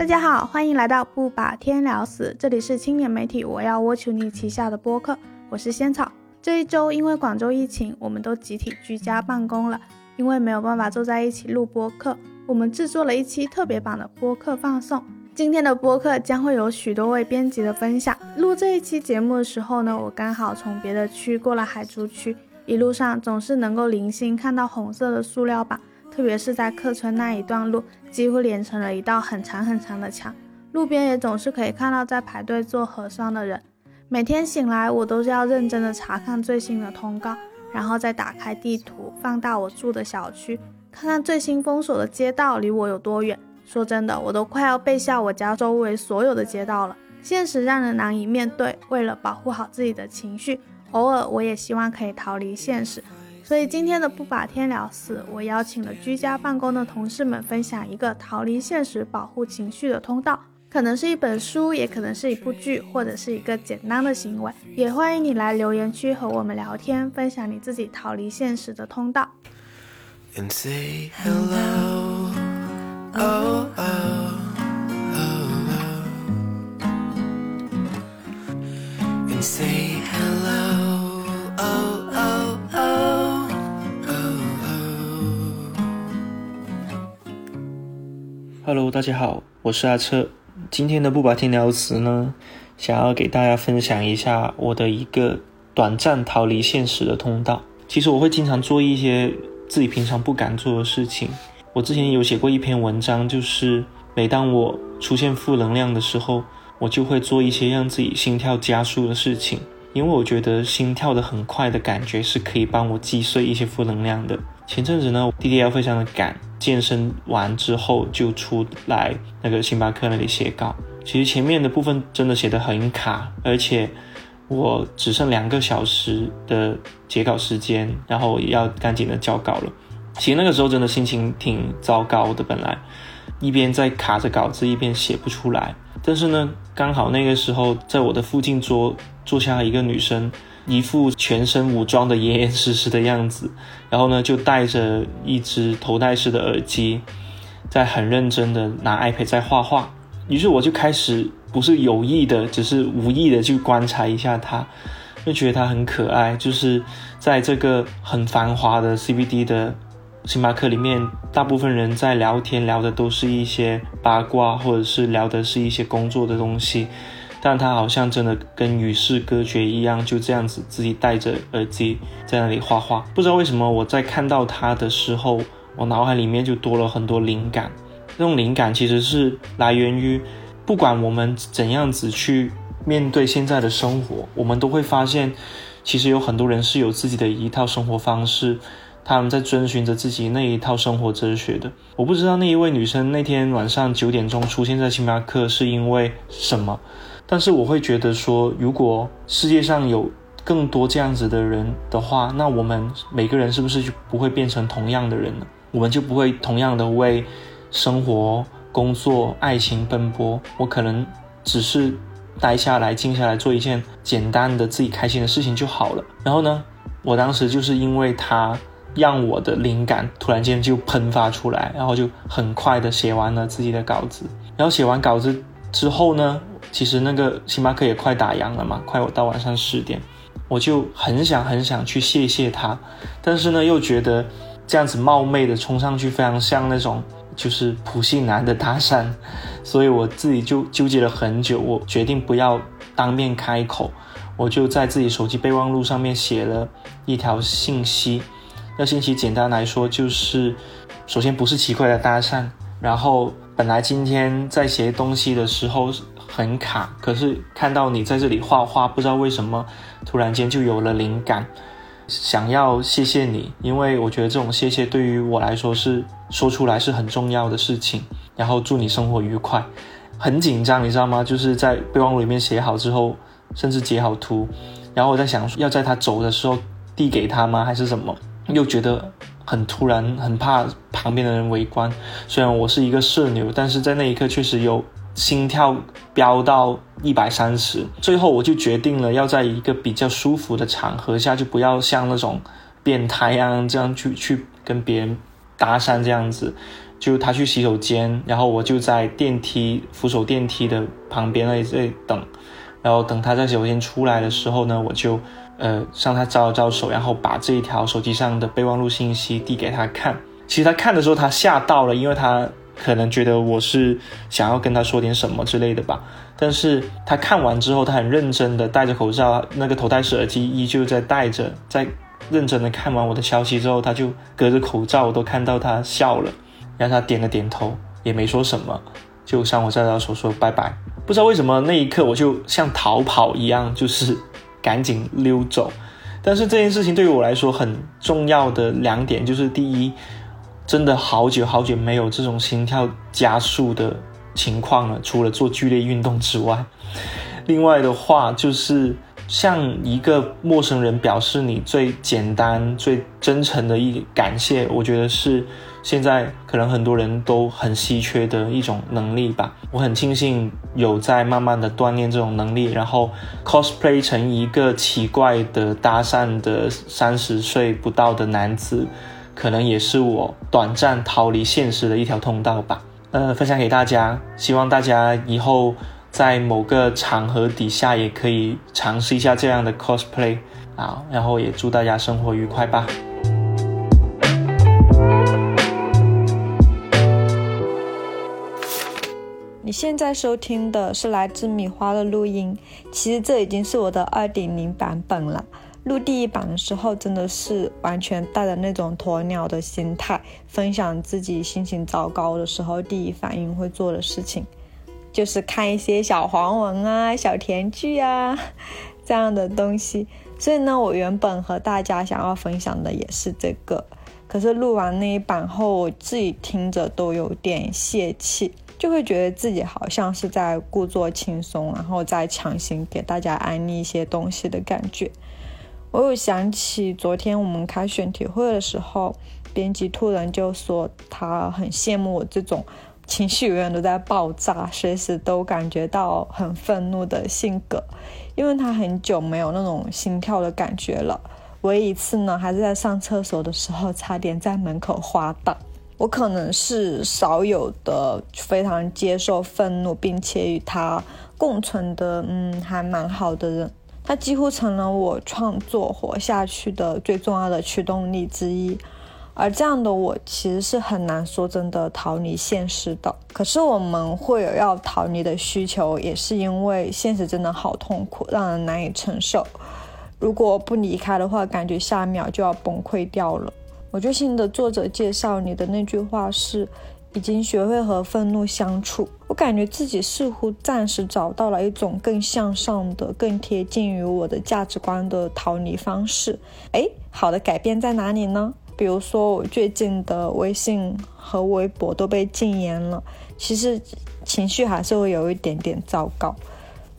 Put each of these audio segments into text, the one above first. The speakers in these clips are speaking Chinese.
大家好，欢迎来到不把天聊死，这里是青年媒体我要我求你旗下的播客，我是仙草。这一周因为广州疫情，我们都集体居家办公了，因为没有办法坐在一起录播客，我们制作了一期特别版的播客放送。今天的播客将会有许多位编辑的分享。录这一期节目的时候呢，我刚好从别的区过了海珠区，一路上总是能够零星看到红色的塑料板。特别是在客村那一段路，几乎连成了一道很长很长的墙。路边也总是可以看到在排队做核酸的人。每天醒来，我都是要认真的查看最新的通告，然后再打开地图，放大我住的小区，看看最新封锁的街道离我有多远。说真的，我都快要背下我家周围所有的街道了。现实让人难以面对，为了保护好自己的情绪，偶尔我也希望可以逃离现实。所以今天的不把天聊死，我邀请了居家办公的同事们分享一个逃离现实、保护情绪的通道，可能是一本书，也可能是一部剧，或者是一个简单的行为。也欢迎你来留言区和我们聊天，分享你自己逃离现实的通道。say Hello，大家好，我是阿彻。今天的不把天聊死呢，想要给大家分享一下我的一个短暂逃离现实的通道。其实我会经常做一些自己平常不敢做的事情。我之前有写过一篇文章，就是每当我出现负能量的时候，我就会做一些让自己心跳加速的事情，因为我觉得心跳的很快的感觉是可以帮我击碎一些负能量的。前阵子呢，D D L 非常的赶，健身完之后就出来那个星巴克那里写稿。其实前面的部分真的写得很卡，而且我只剩两个小时的截稿时间，然后也要赶紧的交稿了。其实那个时候真的心情挺糟糕的，本来一边在卡着稿子，一边写不出来。但是呢，刚好那个时候在我的附近桌坐下一个女生。一副全身武装的严严实实的样子，然后呢，就戴着一只头戴式的耳机，在很认真的拿 iPad 在画画。于是我就开始不是有意的，只是无意的去观察一下他，就觉得他很可爱。就是在这个很繁华的 CBD 的星巴克里面，大部分人在聊天，聊的都是一些八卦，或者是聊的是一些工作的东西。但他好像真的跟与世隔绝一样，就这样子自己戴着耳机在那里画画。不知道为什么，我在看到他的时候，我脑海里面就多了很多灵感。那种灵感其实是来源于，不管我们怎样子去面对现在的生活，我们都会发现，其实有很多人是有自己的一套生活方式，他们在遵循着自己那一套生活哲学的。我不知道那一位女生那天晚上九点钟出现在星巴克是因为什么。但是我会觉得说，如果世界上有更多这样子的人的话，那我们每个人是不是就不会变成同样的人呢？我们就不会同样的为生活、工作、爱情奔波。我可能只是待下来、静下来做一件简单的自己开心的事情就好了。然后呢，我当时就是因为他让我的灵感突然间就喷发出来，然后就很快的写完了自己的稿子。然后写完稿子之后呢？其实那个星巴克也快打烊了嘛，快到晚上十点，我就很想很想去谢谢他，但是呢又觉得这样子冒昧的冲上去非常像那种就是普信男的搭讪，所以我自己就纠结了很久，我决定不要当面开口，我就在自己手机备忘录上面写了一条信息，那信息简单来说就是，首先不是奇怪的搭讪，然后本来今天在写东西的时候。很卡，可是看到你在这里画画，不知道为什么突然间就有了灵感，想要谢谢你，因为我觉得这种谢谢对于我来说是说出来是很重要的事情。然后祝你生活愉快，很紧张，你知道吗？就是在备忘录里面写好之后，甚至截好图，然后我在想要在他走的时候递给他吗，还是什么？又觉得很突然，很怕旁边的人围观。虽然我是一个社牛，但是在那一刻确实有。心跳飙到一百三十，最后我就决定了要在一个比较舒服的场合下，就不要像那种变态一样这样去去跟别人搭讪这样子，就他去洗手间，然后我就在电梯扶手电梯的旁边那里等，然后等他在洗手间出来的时候呢，我就呃向他招了招手，然后把这一条手机上的备忘录信息递给他看。其实他看的时候他吓到了，因为他可能觉得我是想要跟他说点什么之类的吧。但是他看完之后，他很认真的戴着口罩，那个头戴式耳机依旧在戴着，在认真的看完我的消息之后，他就隔着口罩我都看到他笑了。然后他点了点头，也没说什么，就向我招招手说拜拜。不知道为什么那一刻我就像逃跑一样，就是赶紧溜走。但是这件事情对于我来说很重要的两点就是：第一，真的好久好久没有这种心跳加速的情况了，除了做剧烈运动之外；另外的话就是。向一个陌生人表示你最简单、最真诚的一感谢，我觉得是现在可能很多人都很稀缺的一种能力吧。我很庆幸有在慢慢的锻炼这种能力，然后 cosplay 成一个奇怪的搭讪的三十岁不到的男子，可能也是我短暂逃离现实的一条通道吧。呃，分享给大家，希望大家以后。在某个场合底下，也可以尝试一下这样的 cosplay 啊，然后也祝大家生活愉快吧。你现在收听的是来自米花的录音，其实这已经是我的二点零版本了。录第一版的时候，真的是完全带着那种鸵鸟的心态，分享自己心情糟糕的时候第一反应会做的事情。就是看一些小黄文啊、小甜剧啊 这样的东西，所以呢，我原本和大家想要分享的也是这个，可是录完那一版后，我自己听着都有点泄气，就会觉得自己好像是在故作轻松，然后再强行给大家安利一些东西的感觉。我又想起昨天我们开选题会的时候，编辑突然就说他很羡慕我这种。情绪永远都在爆炸，随时都感觉到很愤怒的性格，因为他很久没有那种心跳的感觉了。唯一一次呢，还是在上厕所的时候，差点在门口滑倒。我可能是少有的非常接受愤怒，并且与他共存的，嗯，还蛮好的人。它几乎成了我创作活下去的最重要的驱动力之一。而这样的我其实是很难说真的逃离现实的。可是我们会有要逃离的需求，也是因为现实真的好痛苦，让人难以承受。如果不离开的话，感觉下一秒就要崩溃掉了。我最新的作者介绍你的那句话是：已经学会和愤怒相处。我感觉自己似乎暂时找到了一种更向上的、更贴近于我的价值观的逃离方式。哎，好的改变在哪里呢？比如说，我最近的微信和微博都被禁言了，其实情绪还是会有一点点糟糕。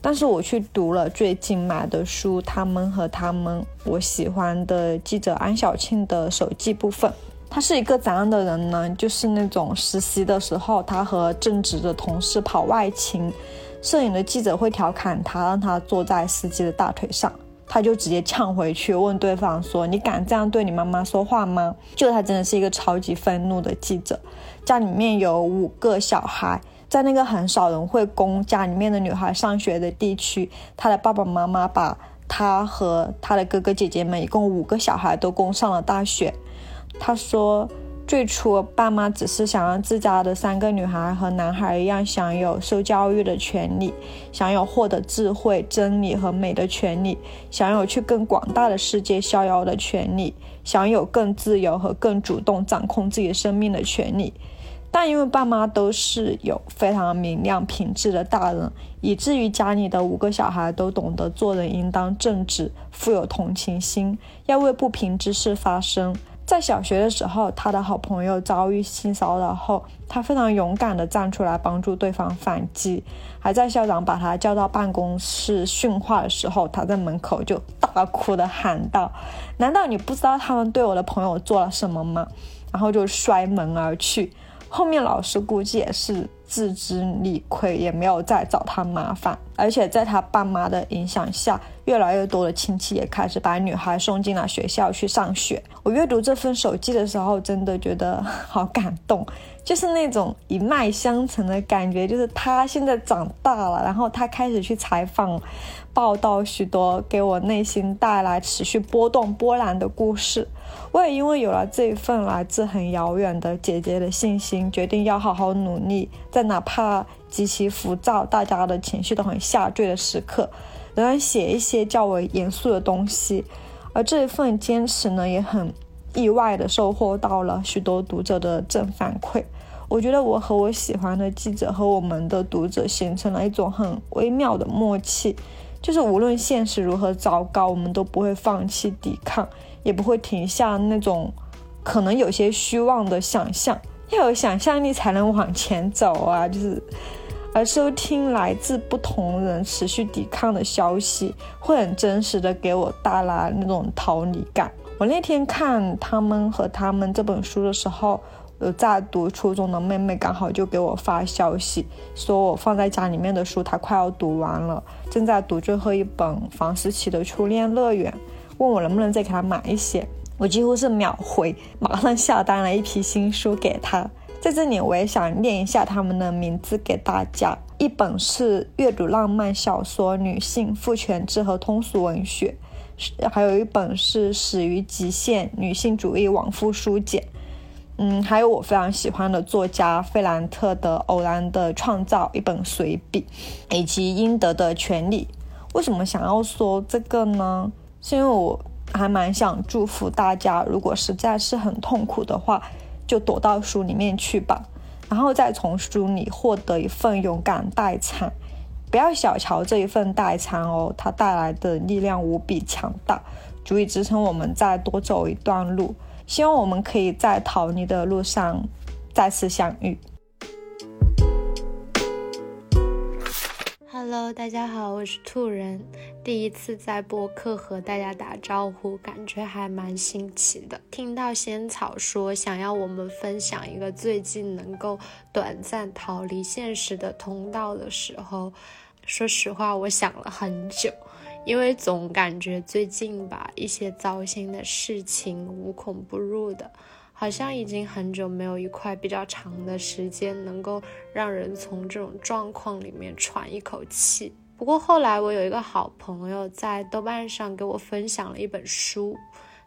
但是我去读了最近买的书《他们和他们》，我喜欢的记者安小庆的手记部分。他是一个怎样的人呢？就是那种实习的时候，他和正职的同事跑外勤，摄影的记者会调侃他，让他坐在司机的大腿上。他就直接呛回去，问对方说：“你敢这样对你妈妈说话吗？”就他真的是一个超级愤怒的记者。家里面有五个小孩，在那个很少人会供家里面的女孩上学的地区，他的爸爸妈妈把他和他的哥哥姐姐们一共五个小孩都供上了大学。他说。最初，爸妈只是想让自家的三个女孩和男孩一样享有受教育的权利，享有获得智慧、真理和美的权利，享有去更广大的世界逍遥的权利，享有更自由和更主动掌控自己生命的权利。但因为爸妈都是有非常明亮品质的大人，以至于家里的五个小孩都懂得做人应当正直、富有同情心，要为不平之事发声。在小学的时候，他的好朋友遭遇性骚扰后，他非常勇敢地站出来帮助对方反击。还在校长把他叫到办公室训话的时候，他在门口就大哭的喊道：“难道你不知道他们对我的朋友做了什么吗？”然后就摔门而去。后面老师估计也是自知理亏，也没有再找他麻烦。而且在他爸妈的影响下，越来越多的亲戚也开始把女孩送进了学校去上学。我阅读这份手记的时候，真的觉得好感动。就是那种一脉相承的感觉。就是他现在长大了，然后他开始去采访、报道许多给我内心带来持续波动、波澜的故事。我也因为有了这一份来自很遥远的姐姐的信心，决定要好好努力，在哪怕极其浮躁、大家的情绪都很下坠的时刻，仍然写一些较为严肃的东西。而这一份坚持呢，也很意外的收获到了许多读者的正反馈。我觉得我和我喜欢的记者和我们的读者形成了一种很微妙的默契，就是无论现实如何糟糕，我们都不会放弃抵抗，也不会停下那种可能有些虚妄的想象。要有想象力才能往前走啊！就是。而收听来自不同人持续抵抗的消息，会很真实的给我带来那种逃离感。我那天看他们和他们这本书的时候，有在读初中的妹妹刚好就给我发消息，说我放在家里面的书她快要读完了，正在读最后一本房思琪的《初恋乐园》，问我能不能再给她买一些。我几乎是秒回，马上下单了一批新书给她。在这里，我也想念一下他们的名字给大家。一本是阅读浪漫小说、女性父权制和通俗文学，还有一本是始于极限女性主义往复书简。嗯，还有我非常喜欢的作家费兰特的《偶然的创造》一本随笔，以及应得的权利。为什么想要说这个呢？是因为我还蛮想祝福大家，如果实在是很痛苦的话。就躲到书里面去吧，然后再从书里获得一份勇敢代偿。不要小瞧这一份代餐哦，它带来的力量无比强大，足以支撑我们再多走一段路。希望我们可以在逃离的路上再次相遇。Hello，大家好，我是兔人，第一次在播客和大家打招呼，感觉还蛮新奇的。听到仙草说想要我们分享一个最近能够短暂逃离现实的通道的时候，说实话，我想了很久，因为总感觉最近吧，一些糟心的事情无孔不入的。好像已经很久没有一块比较长的时间能够让人从这种状况里面喘一口气。不过后来我有一个好朋友在豆瓣上给我分享了一本书，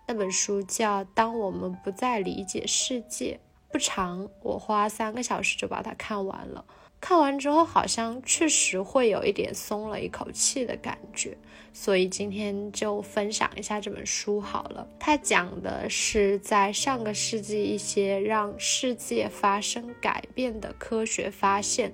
那本书叫《当我们不再理解世界》，不长，我花三个小时就把它看完了。看完之后，好像确实会有一点松了一口气的感觉，所以今天就分享一下这本书好了。它讲的是在上个世纪一些让世界发生改变的科学发现。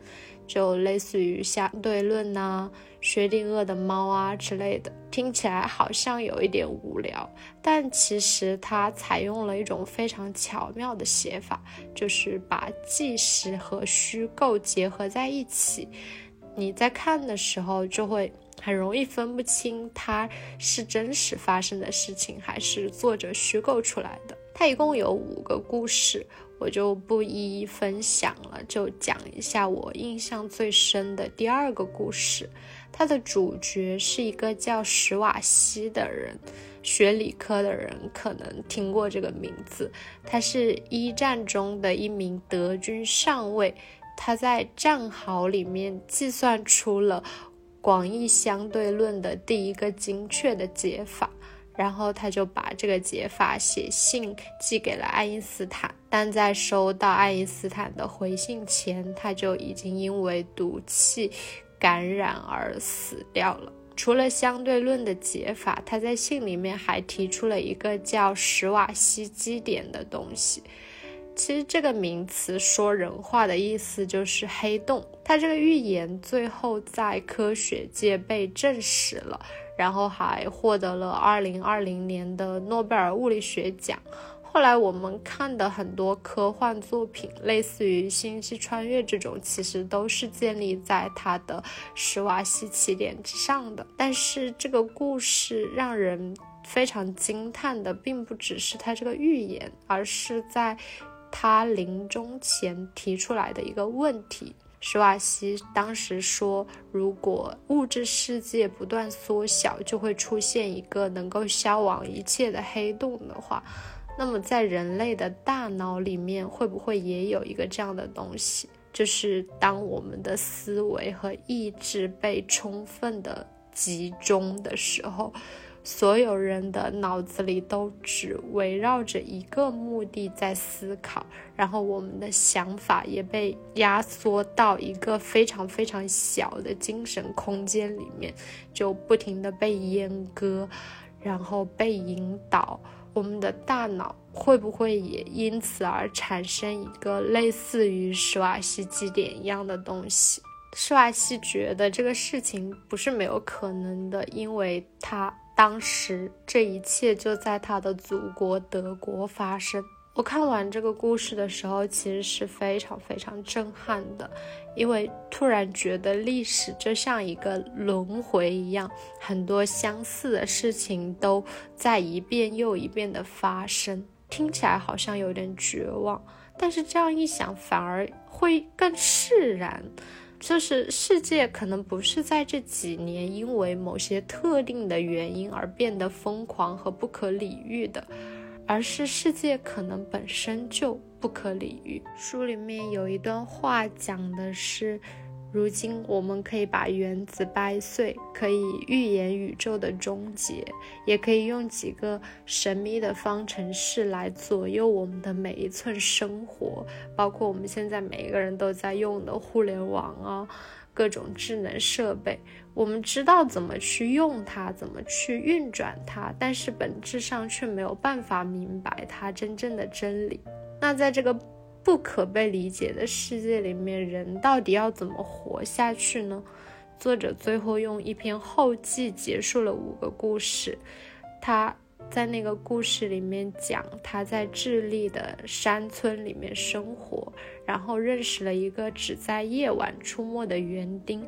就类似于相对论呐、薛定谔的猫啊之类的，听起来好像有一点无聊，但其实它采用了一种非常巧妙的写法，就是把纪实和虚构结合在一起。你在看的时候就会很容易分不清它是真实发生的事情，还是作者虚构出来的。它一共有五个故事。我就不一一分享了，就讲一下我印象最深的第二个故事。它的主角是一个叫史瓦西的人，学理科的人可能听过这个名字。他是一战中的一名德军上尉，他在战壕里面计算出了广义相对论的第一个精确的解法。然后他就把这个解法写信寄给了爱因斯坦，但在收到爱因斯坦的回信前，他就已经因为毒气感染而死掉了。除了相对论的解法，他在信里面还提出了一个叫史瓦西基点的东西。其实这个名词说人话的意思就是黑洞。他这个预言最后在科学界被证实了。然后还获得了二零二零年的诺贝尔物理学奖。后来我们看的很多科幻作品，类似于《星际穿越》这种，其实都是建立在他的史瓦西起点之上的。但是这个故事让人非常惊叹的，并不只是他这个预言，而是在他临终前提出来的一个问题。史瓦西当时说：“如果物质世界不断缩小，就会出现一个能够消亡一切的黑洞的话，那么在人类的大脑里面，会不会也有一个这样的东西？就是当我们的思维和意志被充分的集中的时候。所有人的脑子里都只围绕着一个目的在思考，然后我们的想法也被压缩到一个非常非常小的精神空间里面，就不停的被阉割，然后被引导。我们的大脑会不会也因此而产生一个类似于施瓦西基点一样的东西？施瓦西觉得这个事情不是没有可能的，因为他。当时这一切就在他的祖国德国发生。我看完这个故事的时候，其实是非常非常震撼的，因为突然觉得历史就像一个轮回一样，很多相似的事情都在一遍又一遍的发生。听起来好像有点绝望，但是这样一想，反而会更释然。就是世界可能不是在这几年因为某些特定的原因而变得疯狂和不可理喻的，而是世界可能本身就不可理喻。书里面有一段话讲的是。如今我们可以把原子掰碎，可以预言宇宙的终结，也可以用几个神秘的方程式来左右我们的每一寸生活，包括我们现在每一个人都在用的互联网啊，各种智能设备。我们知道怎么去用它，怎么去运转它，但是本质上却没有办法明白它真正的真理。那在这个。不可被理解的世界里面，人到底要怎么活下去呢？作者最后用一篇后记结束了五个故事。他在那个故事里面讲，他在智利的山村里面生活，然后认识了一个只在夜晚出没的园丁。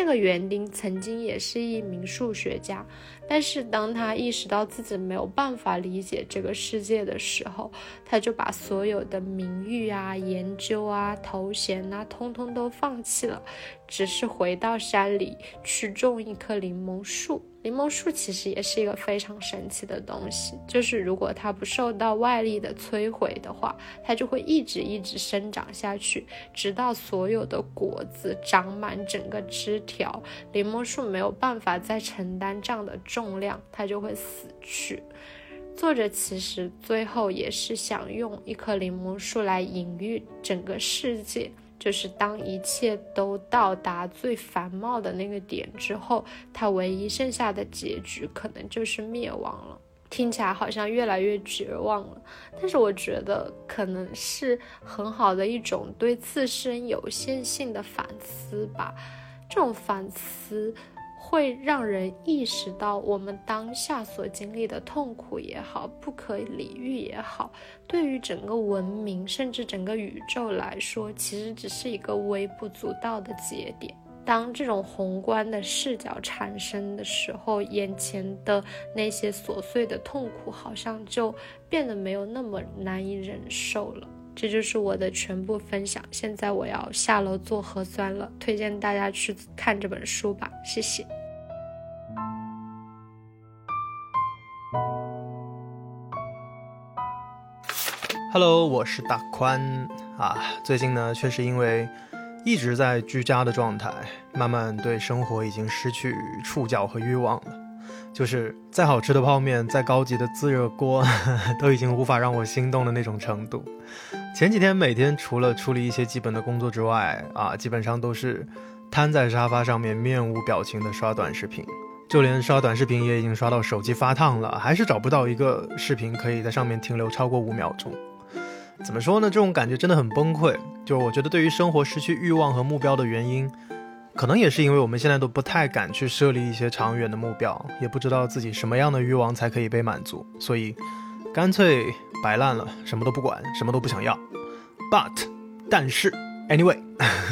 这个园丁曾经也是一名数学家，但是当他意识到自己没有办法理解这个世界的时候，他就把所有的名誉啊、研究啊、头衔啊，通通都放弃了，只是回到山里去种一棵柠檬树。柠檬树其实也是一个非常神奇的东西，就是如果它不受到外力的摧毁的话，它就会一直一直生长下去，直到所有的果子长满整个枝条。柠檬树没有办法再承担这样的重量，它就会死去。作者其实最后也是想用一棵柠檬树来隐喻整个世界。就是当一切都到达最繁茂的那个点之后，它唯一剩下的结局可能就是灭亡了。听起来好像越来越绝望了，但是我觉得可能是很好的一种对自身有限性的反思吧。这种反思。会让人意识到，我们当下所经历的痛苦也好，不可理喻也好，对于整个文明甚至整个宇宙来说，其实只是一个微不足道的节点。当这种宏观的视角产生的时候，眼前的那些琐碎的痛苦，好像就变得没有那么难以忍受了。这就是我的全部分享。现在我要下楼做核酸了，推荐大家去看这本书吧，谢谢。Hello，我是大宽啊。最近呢，确实因为一直在居家的状态，慢慢对生活已经失去触角和欲望了。就是再好吃的泡面，再高级的自热锅，都已经无法让我心动的那种程度。前几天每天除了处理一些基本的工作之外，啊，基本上都是瘫在沙发上面，面无表情的刷短视频。就连刷短视频也已经刷到手机发烫了，还是找不到一个视频可以在上面停留超过五秒钟。怎么说呢？这种感觉真的很崩溃。就是我觉得，对于生活失去欲望和目标的原因，可能也是因为我们现在都不太敢去设立一些长远的目标，也不知道自己什么样的欲望才可以被满足，所以干脆摆烂了，什么都不管，什么都不想要。But，但是，anyway，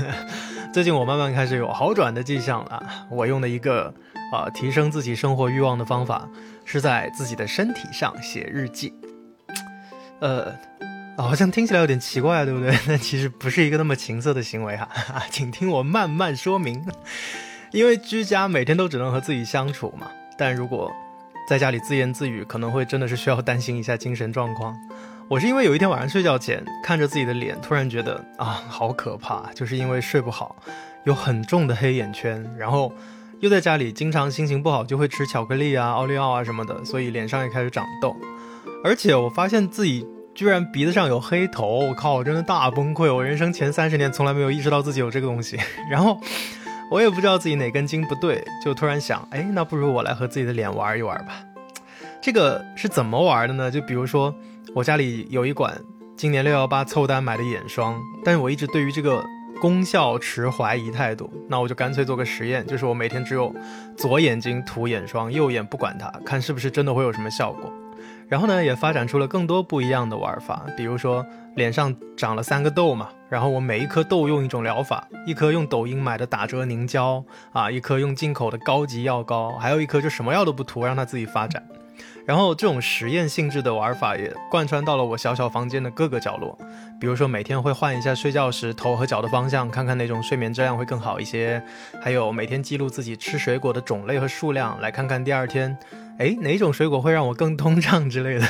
最近我慢慢开始有好转的迹象了。我用的一个啊提升自己生活欲望的方法，是在自己的身体上写日记。呃。好像听起来有点奇怪，对不对？但其实不是一个那么情色的行为哈，请听我慢慢说明。因为居家每天都只能和自己相处嘛，但如果在家里自言自语，可能会真的是需要担心一下精神状况。我是因为有一天晚上睡觉前看着自己的脸，突然觉得啊，好可怕，就是因为睡不好，有很重的黑眼圈，然后又在家里经常心情不好就会吃巧克力啊、奥利奥啊什么的，所以脸上也开始长痘，而且我发现自己居然鼻子上有黑头，我靠，我真的大崩溃！我人生前三十年从来没有意识到自己有这个东西，然后我也不知道自己哪根筋不对，就突然想，哎，那不如我来和自己的脸玩一玩吧。这个是怎么玩的呢？就比如说。我家里有一管今年六幺八凑单买的眼霜，但是我一直对于这个功效持怀疑态度。那我就干脆做个实验，就是我每天只有左眼睛涂眼霜，右眼不管它，看是不是真的会有什么效果。然后呢，也发展出了更多不一样的玩法，比如说脸上长了三个痘嘛，然后我每一颗痘用一种疗法，一颗用抖音买的打折凝胶啊，一颗用进口的高级药膏，还有一颗就什么药都不涂，让它自己发展。然后这种实验性质的玩法也贯穿到了我小小房间的各个角落，比如说每天会换一下睡觉时头和脚的方向，看看哪种睡眠质量会更好一些；还有每天记录自己吃水果的种类和数量，来看看第二天，哎哪种水果会让我更通畅之类的。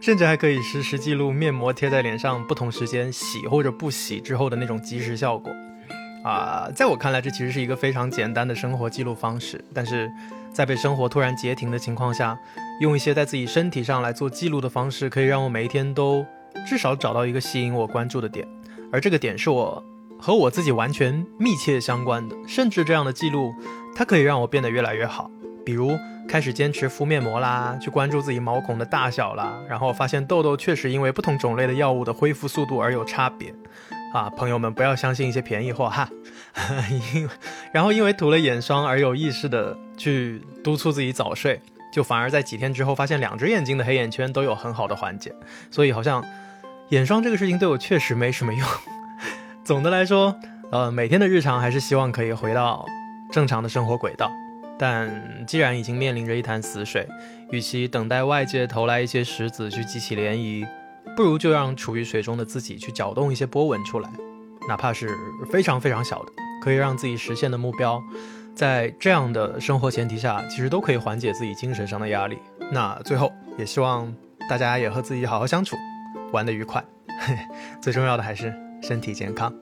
甚至还可以实时记录面膜贴在脸上不同时间洗或者不洗之后的那种即时效果。啊，在我看来，这其实是一个非常简单的生活记录方式，但是在被生活突然截停的情况下。用一些在自己身体上来做记录的方式，可以让我每一天都至少找到一个吸引我关注的点，而这个点是我和我自己完全密切相关的。甚至这样的记录，它可以让我变得越来越好。比如开始坚持敷面膜啦，去关注自己毛孔的大小啦，然后发现痘痘确实因为不同种类的药物的恢复速度而有差别。啊，朋友们不要相信一些便宜货哈。因然后因为涂了眼霜而有意识的去督促自己早睡。就反而在几天之后，发现两只眼睛的黑眼圈都有很好的缓解，所以好像眼霜这个事情对我确实没什么用。总的来说，呃，每天的日常还是希望可以回到正常的生活轨道。但既然已经面临着一潭死水，与其等待外界投来一些石子去激起涟漪，不如就让处于水中的自己去搅动一些波纹出来，哪怕是非常非常小的，可以让自己实现的目标。在这样的生活前提下，其实都可以缓解自己精神上的压力。那最后也希望大家也和自己好好相处，玩得愉快。最重要的还是身体健康。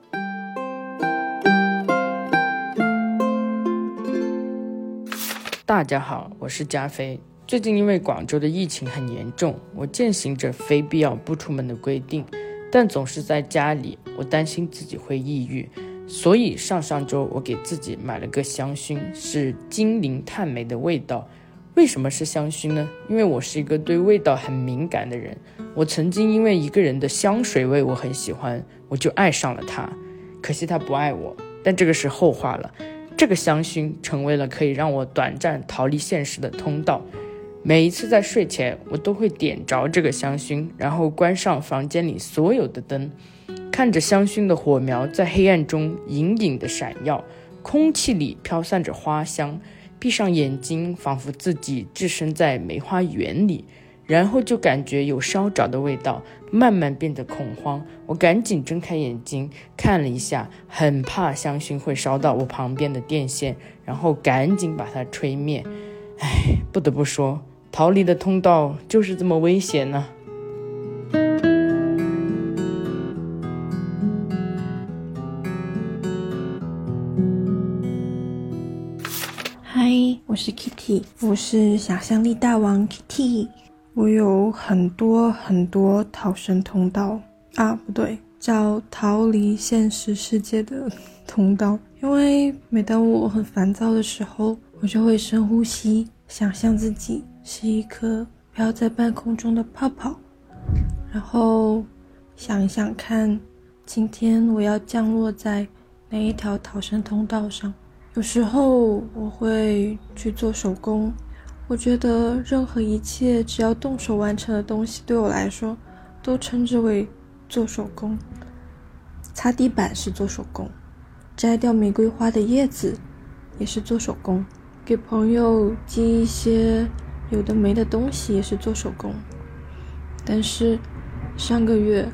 大家好，我是加菲。最近因为广州的疫情很严重，我践行着非必要不出门的规定，但总是在家里，我担心自己会抑郁。所以上上周我给自己买了个香薰，是精灵炭梅的味道。为什么是香薰呢？因为我是一个对味道很敏感的人。我曾经因为一个人的香水味我很喜欢，我就爱上了他。可惜他不爱我，但这个是后话了。这个香薰成为了可以让我短暂逃离现实的通道。每一次在睡前，我都会点着这个香薰，然后关上房间里所有的灯。看着香薰的火苗在黑暗中隐隐的闪耀，空气里飘散着花香。闭上眼睛，仿佛自己置身在梅花园里，然后就感觉有烧着的味道，慢慢变得恐慌。我赶紧睁开眼睛看了一下，很怕香薰会烧到我旁边的电线，然后赶紧把它吹灭。唉，不得不说，逃离的通道就是这么危险呢。嗨我是 Kitty，我是想象力大王 Kitty。我有很多很多逃生通道啊，不对，叫逃离现实世界的通道。因为每当我很烦躁的时候，我就会深呼吸，想象自己是一颗飘在半空中的泡泡，然后想一想看，今天我要降落在哪一条逃生通道上。有时候我会去做手工，我觉得任何一切只要动手完成的东西，对我来说都称之为做手工。擦地板是做手工，摘掉玫瑰花的叶子也是做手工，给朋友寄一些有的没的东西也是做手工。但是上个月，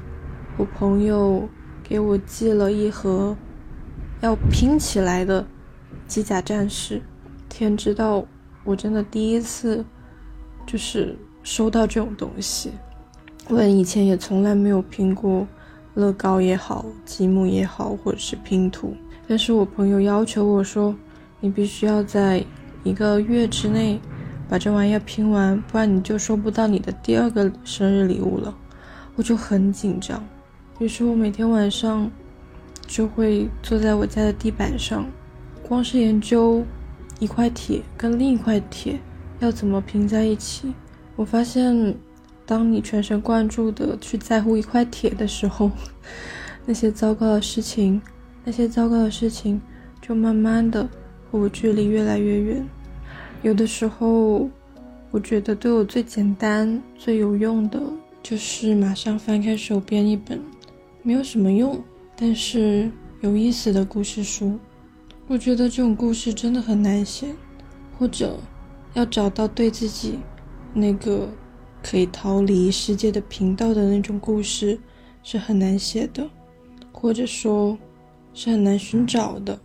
我朋友给我寄了一盒要拼起来的。机甲战士，天知道，我真的第一次就是收到这种东西。我以前也从来没有拼过乐高也好，积木也好，或者是拼图。但是我朋友要求我说，你必须要在一个月之内把这玩意儿拼完，不然你就收不到你的第二个生日礼物了。我就很紧张，于是我每天晚上就会坐在我家的地板上，光是研究一块铁跟另一块铁要怎么拼在一起。我发现，当你全神贯注的去在乎一块铁的时候，那些糟糕的事情。那些糟糕的事情，就慢慢的和我距离越来越远。有的时候，我觉得对我最简单、最有用的，就是马上翻开手边一本没有什么用，但是有意思的故事书。我觉得这种故事真的很难写，或者要找到对自己那个可以逃离世界的频道的那种故事是很难写的，或者说。是很难寻找的。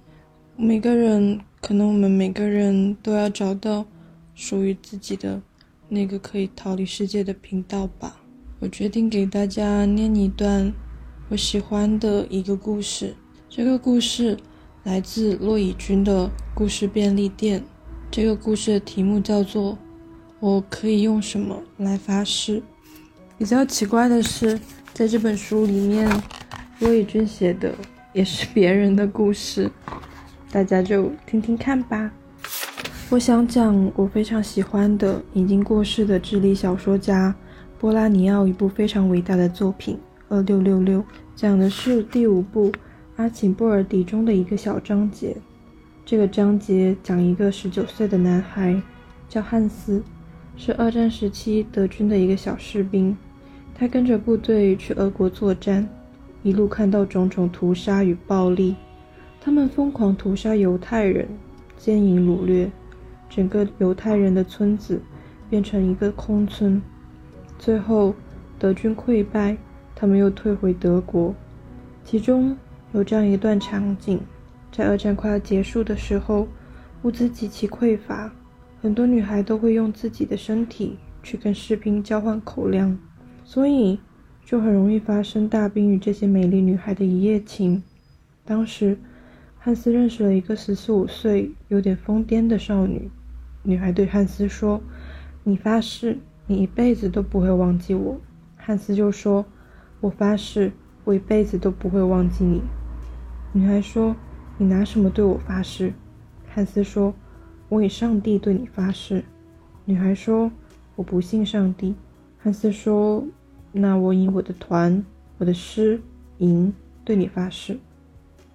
每个人，可能我们每个人都要找到属于自己的那个可以逃离世界的频道吧。我决定给大家念一段我喜欢的一个故事。这个故事来自骆以军的故事便利店。这个故事的题目叫做《我可以用什么来发誓》。比较奇怪的是，在这本书里面，骆以军写的。也是别人的故事，大家就听听看吧。我想讲我非常喜欢的已经过世的智利小说家波拉尼奥一部非常伟大的作品《二六六六》，讲的是第五部《阿琴波尔迪》中的一个小章节。这个章节讲一个十九岁的男孩，叫汉斯，是二战时期德军的一个小士兵，他跟着部队去俄国作战。一路看到种种屠杀与暴力，他们疯狂屠杀犹太人，奸淫掳掠，整个犹太人的村子变成一个空村。最后德军溃败，他们又退回德国。其中有这样一段场景：在二战快要结束的时候，物资极其匮乏，很多女孩都会用自己的身体去跟士兵交换口粮，所以。就很容易发生大兵与这些美丽女孩的一夜情。当时，汉斯认识了一个十四五岁、有点疯癫的少女。女孩对汉斯说：“你发誓，你一辈子都不会忘记我。”汉斯就说：“我发誓，我一辈子都不会忘记你。”女孩说：“你拿什么对我发誓？”汉斯说：“我以上帝对你发誓。”女孩说：“我不信上帝。”汉斯说。那我以我的团、我的师、营对你发誓。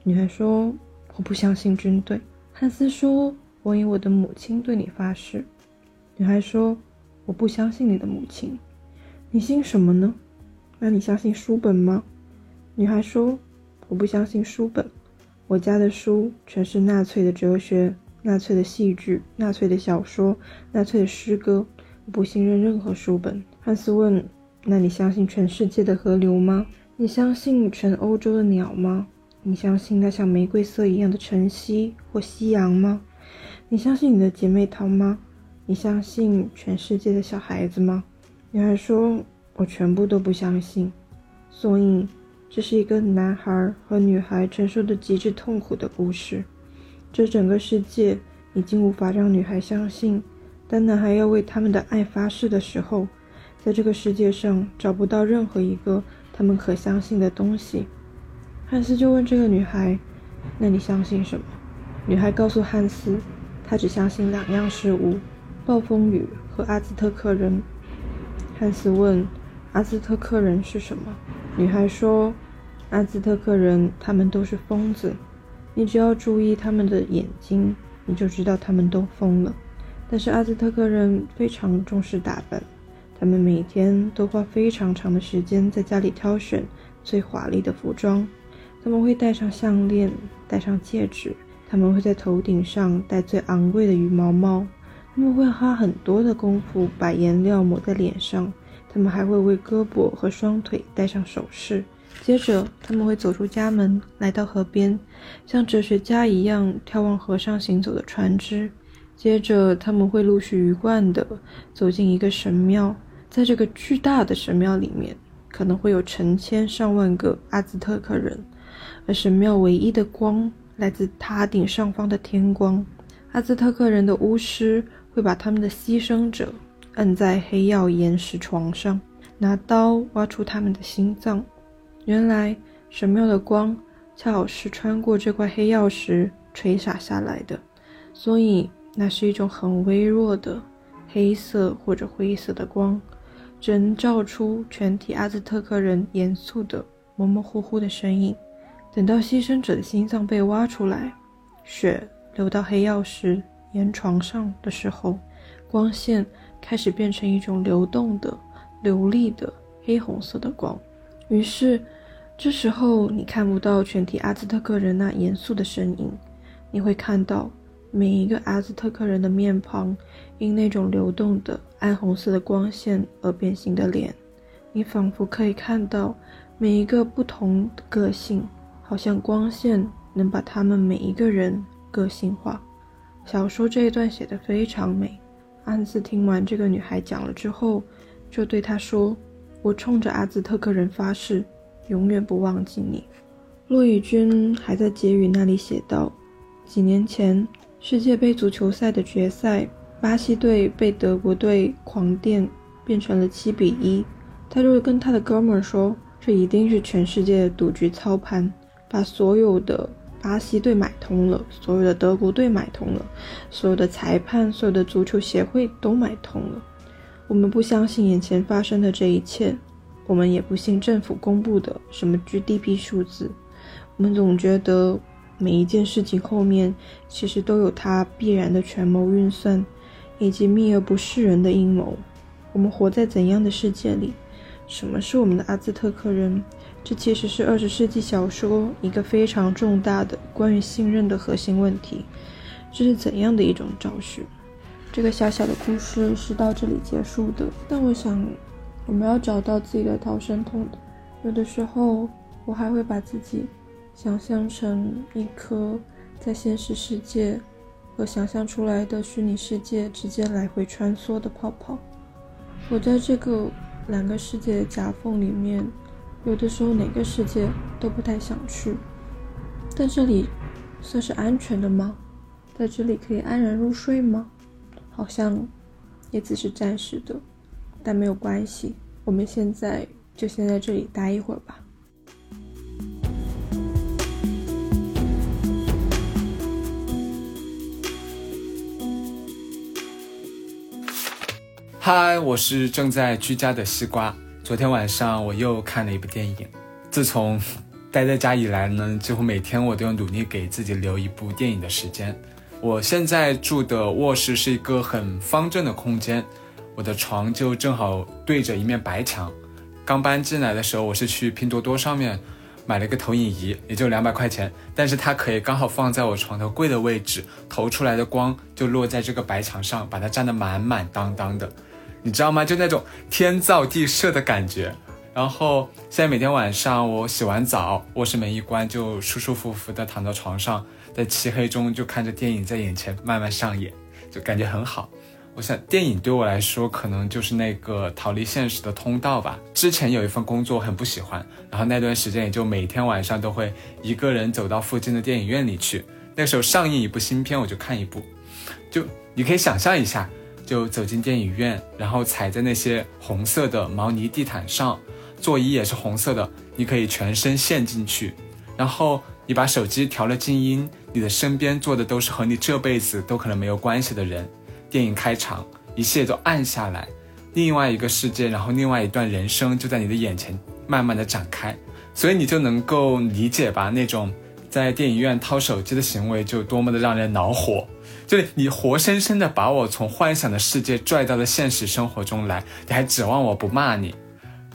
女孩说：“我不相信军队。”汉斯说：“我以我的母亲对你发誓。”女孩说：“我不相信你的母亲。”你信什么呢？那你相信书本吗？女孩说：“我不相信书本。我家的书全是纳粹的哲学、纳粹的戏剧、纳粹的小说、纳粹的诗歌。我不信任任何书本。”汉斯问。那你相信全世界的河流吗？你相信全欧洲的鸟吗？你相信那像玫瑰色一样的晨曦或夕阳吗？你相信你的姐妹淘吗？你相信全世界的小孩子吗？女孩说：“我全部都不相信。”所以，这是一个男孩和女孩承受的极致痛苦的故事。这整个世界已经无法让女孩相信，当男孩要为他们的爱发誓的时候。在这个世界上找不到任何一个他们可相信的东西，汉斯就问这个女孩：“那你相信什么？”女孩告诉汉斯：“她只相信两样事物：暴风雨和阿兹特克人。”汉斯问：“阿兹特克人是什么？”女孩说：“阿兹特克人，他们都是疯子。你只要注意他们的眼睛，你就知道他们都疯了。但是阿兹特克人非常重视打扮。”他们每天都花非常长的时间在家里挑选最华丽的服装。他们会戴上项链，戴上戒指。他们会在头顶上戴最昂贵的羽毛帽。他们会花很多的功夫把颜料抹在脸上。他们还会为胳膊和双腿戴上首饰。接着，他们会走出家门，来到河边，像哲学家一样眺望河上行走的船只。接着他们会陆续鱼贯的走进一个神庙，在这个巨大的神庙里面，可能会有成千上万个阿兹特克人，而神庙唯一的光来自塔顶上方的天光。阿兹特克人的巫师会把他们的牺牲者摁在黑曜岩石床上，拿刀挖出他们的心脏。原来神庙的光恰好是穿过这块黑曜石垂洒下来的，所以那是一种很微弱的黑色或者灰色的光，只能照出全体阿兹特克人严肃的模模糊糊的身影。等到牺牲者的心脏被挖出来，血。流到黑曜石岩床上的时候，光线开始变成一种流动的、流利的黑红色的光。于是，这时候你看不到全体阿兹特克人那严肃的身影，你会看到每一个阿兹特克人的面庞因那种流动的暗红色的光线而变形的脸。你仿佛可以看到每一个不同的个性，好像光线能把他们每一个人。个性化，小说这一段写得非常美。安斯听完这个女孩讲了之后，就对她说：“我冲着阿兹特克人发誓，永远不忘记你。”骆以军还在结语那里写道：“几年前世界杯足球赛的决赛，巴西队被德国队狂电，变成了七比一。他就会跟他的哥们儿说，这一定是全世界的赌局操盘，把所有的。”巴西队买通了，所有的德国队买通了，所有的裁判、所有的足球协会都买通了。我们不相信眼前发生的这一切，我们也不信政府公布的什么 GDP 数字。我们总觉得每一件事情后面其实都有它必然的权谋运算，以及秘而不示人的阴谋。我们活在怎样的世界里？什么是我们的阿兹特克人？这其实是二十世纪小说一个非常重大的关于信任的核心问题。这是怎样的一种招式？这个小小的故事是到这里结束的。但我想，我们要找到自己的逃生通道。有的时候，我还会把自己想象成一颗在现实世界和想象出来的虚拟世界之间来回穿梭的泡泡。我在这个两个世界的夹缝里面。有的时候哪个世界都不太想去，但这里算是安全的吗？在这里可以安然入睡吗？好像也只是暂时的，但没有关系，我们现在就先在这里待一会儿吧。嗨，我是正在居家的西瓜。昨天晚上我又看了一部电影。自从 待在家以来呢，几乎每天我都要努力给自己留一部电影的时间。我现在住的卧室是一个很方正的空间，我的床就正好对着一面白墙。刚搬进来的时候，我是去拼多多上面买了一个投影仪，也就两百块钱，但是它可以刚好放在我床头柜的位置，投出来的光就落在这个白墙上，把它占得满满当当的。你知道吗？就那种天造地设的感觉。然后现在每天晚上我洗完澡，卧室门一关，就舒舒服服的躺到床上，在漆黑中就看着电影在眼前慢慢上演，就感觉很好。我想电影对我来说可能就是那个逃离现实的通道吧。之前有一份工作很不喜欢，然后那段时间也就每天晚上都会一个人走到附近的电影院里去。那时候上映一部新片，我就看一部。就你可以想象一下。就走进电影院，然后踩在那些红色的毛呢地毯上，座椅也是红色的，你可以全身陷进去。然后你把手机调了静音，你的身边坐的都是和你这辈子都可能没有关系的人。电影开场，一切都暗下来，另外一个世界，然后另外一段人生就在你的眼前慢慢的展开。所以你就能够理解吧，那种在电影院掏手机的行为就多么的让人恼火。就是你活生生的把我从幻想的世界拽到了现实生活中来，你还指望我不骂你？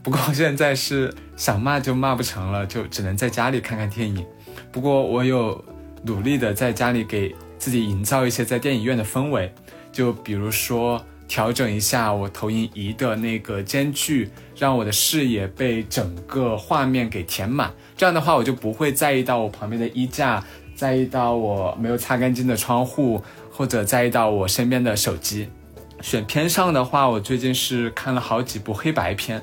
不过现在是想骂就骂不成了，就只能在家里看看电影。不过我有努力的在家里给自己营造一些在电影院的氛围，就比如说调整一下我投影仪的那个间距，让我的视野被整个画面给填满。这样的话，我就不会在意到我旁边的衣架。在意到我没有擦干净的窗户，或者在意到我身边的手机。选片上的话，我最近是看了好几部黑白片，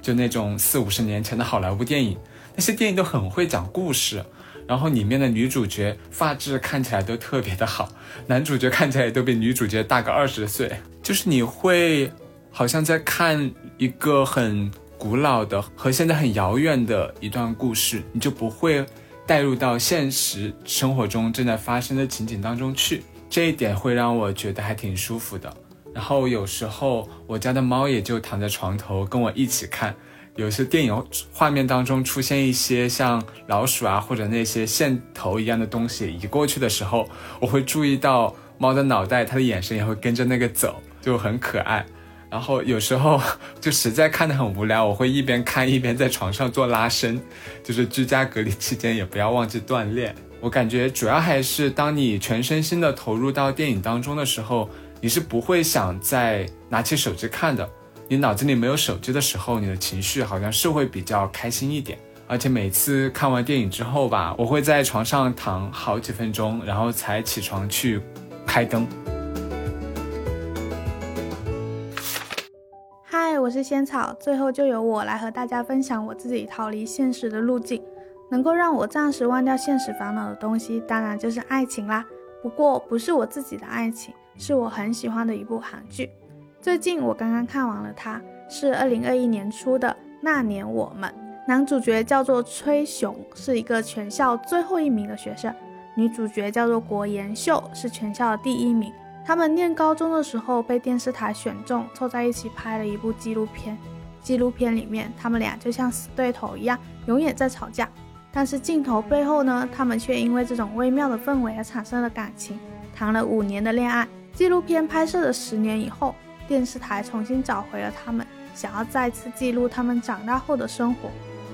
就那种四五十年前的好莱坞电影，那些电影都很会讲故事，然后里面的女主角发质看起来都特别的好，男主角看起来都比女主角大个二十岁，就是你会好像在看一个很古老的和现在很遥远的一段故事，你就不会带入到现实生活中正在发生的情景当中去，这一点会让我觉得还挺舒服的。然后有时候我家的猫也就躺在床头跟我一起看，有些电影画面当中出现一些像老鼠啊或者那些线头一样的东西移过去的时候，我会注意到猫的脑袋，它的眼神也会跟着那个走，就很可爱。然后有时候就实在看得很无聊，我会一边看一边在床上做拉伸，就是居家隔离期间也不要忘记锻炼。我感觉主要还是当你全身心的投入到电影当中的时候。你是不会想再拿起手机看的，你脑子里没有手机的时候，你的情绪好像是会比较开心一点。而且每次看完电影之后吧，我会在床上躺好几分钟，然后才起床去开灯。嗨，我是仙草，最后就由我来和大家分享我自己逃离现实的路径。能够让我暂时忘掉现实烦恼的东西，当然就是爱情啦。不过不是我自己的爱情。是我很喜欢的一部韩剧，最近我刚刚看完了它，是二零二一年出的《那年我们》，男主角叫做崔雄，是一个全校最后一名的学生，女主角叫做国妍秀，是全校的第一名。他们念高中的时候被电视台选中，凑在一起拍了一部纪录片。纪录片里面，他们俩就像死对头一样，永远在吵架。但是镜头背后呢，他们却因为这种微妙的氛围而产生了感情，谈了五年的恋爱。纪录片拍摄的十年以后，电视台重新找回了他们，想要再次记录他们长大后的生活，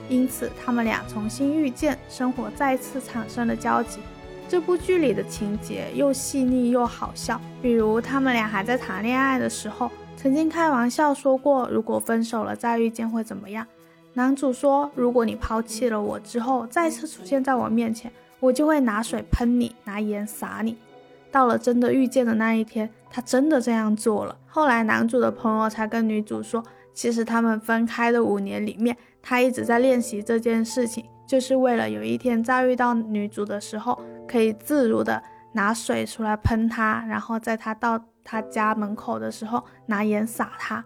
因此他们俩重新遇见，生活再次产生了交集。这部剧里的情节又细腻又好笑，比如他们俩还在谈恋爱的时候，曾经开玩笑说过，如果分手了再遇见会怎么样？男主说，如果你抛弃了我之后再次出现在我面前，我就会拿水喷你，拿盐撒你。到了真的遇见的那一天，他真的这样做了。后来男主的朋友才跟女主说，其实他们分开的五年里面，他一直在练习这件事情，就是为了有一天再遇到女主的时候，可以自如的拿水出来喷她，然后在他到他家门口的时候拿盐撒她。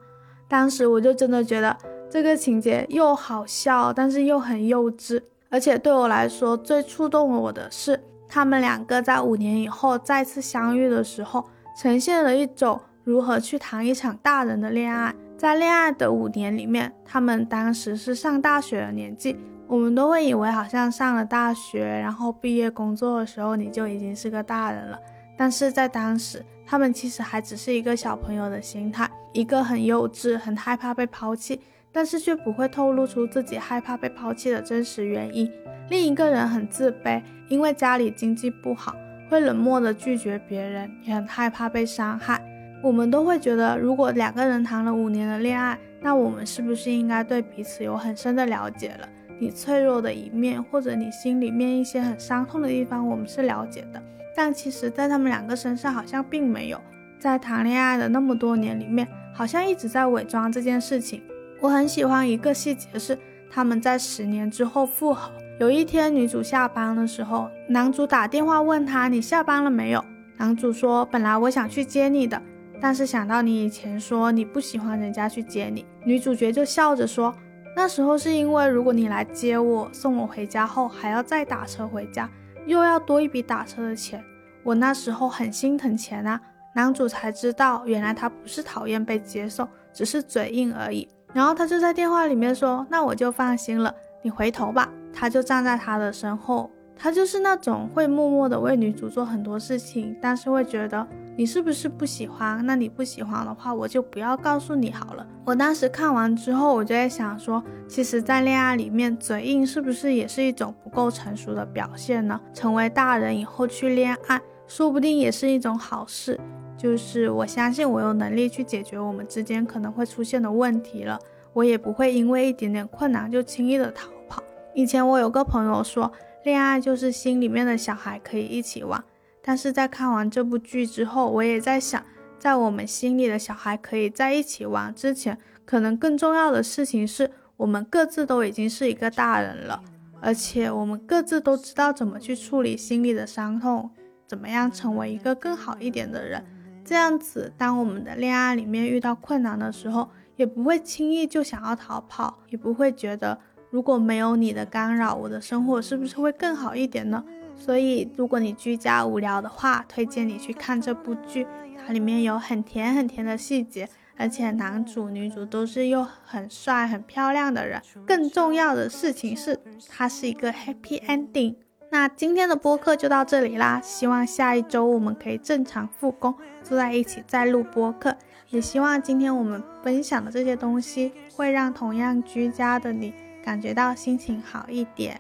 当时我就真的觉得这个情节又好笑，但是又很幼稚，而且对我来说最触动了我的是。他们两个在五年以后再次相遇的时候，呈现了一种如何去谈一场大人的恋爱。在恋爱的五年里面，他们当时是上大学的年纪。我们都会以为好像上了大学，然后毕业工作的时候你就已经是个大人了。但是在当时，他们其实还只是一个小朋友的心态，一个很幼稚、很害怕被抛弃，但是却不会透露出自己害怕被抛弃的真实原因。另一个人很自卑。因为家里经济不好，会冷漠的拒绝别人，也很害怕被伤害。我们都会觉得，如果两个人谈了五年的恋爱，那我们是不是应该对彼此有很深的了解了？你脆弱的一面，或者你心里面一些很伤痛的地方，我们是了解的。但其实，在他们两个身上好像并没有，在谈恋爱的那么多年里面，好像一直在伪装这件事情。我很喜欢一个细节是，他们在十年之后复合。有一天，女主下班的时候，男主打电话问她：“你下班了没有？”男主说：“本来我想去接你的，但是想到你以前说你不喜欢人家去接你。”女主角就笑着说：“那时候是因为如果你来接我，送我回家后还要再打车回家，又要多一笔打车的钱，我那时候很心疼钱啊。”男主才知道，原来他不是讨厌被接送，只是嘴硬而已。然后他就在电话里面说：“那我就放心了，你回头吧。”他就站在他的身后，他就是那种会默默的为女主做很多事情，但是会觉得你是不是不喜欢？那你不喜欢的话，我就不要告诉你好了。我当时看完之后，我就在想说，其实，在恋爱里面，嘴硬是不是也是一种不够成熟的表现呢？成为大人以后去恋爱，说不定也是一种好事。就是我相信我有能力去解决我们之间可能会出现的问题了，我也不会因为一点点困难就轻易的逃跑。以前我有个朋友说，恋爱就是心里面的小孩可以一起玩。但是在看完这部剧之后，我也在想，在我们心里的小孩可以在一起玩之前，可能更重要的事情是我们各自都已经是一个大人了，而且我们各自都知道怎么去处理心里的伤痛，怎么样成为一个更好一点的人。这样子，当我们的恋爱里面遇到困难的时候，也不会轻易就想要逃跑，也不会觉得如果没有你的干扰，我的生活是不是会更好一点呢？所以，如果你居家无聊的话，推荐你去看这部剧，它里面有很甜很甜的细节，而且男主女主都是又很帅很漂亮的人。更重要的事情是，它是一个 happy ending。那今天的播客就到这里啦，希望下一周我们可以正常复工，坐在一起再录播客。也希望今天我们分享的这些东西，会让同样居家的你感觉到心情好一点。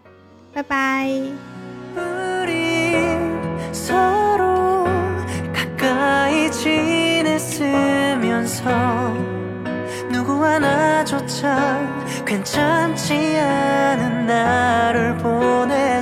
拜拜。 서로 가까이 지냈으면서 누구 하나조차 괜찮지 않은 나를 보내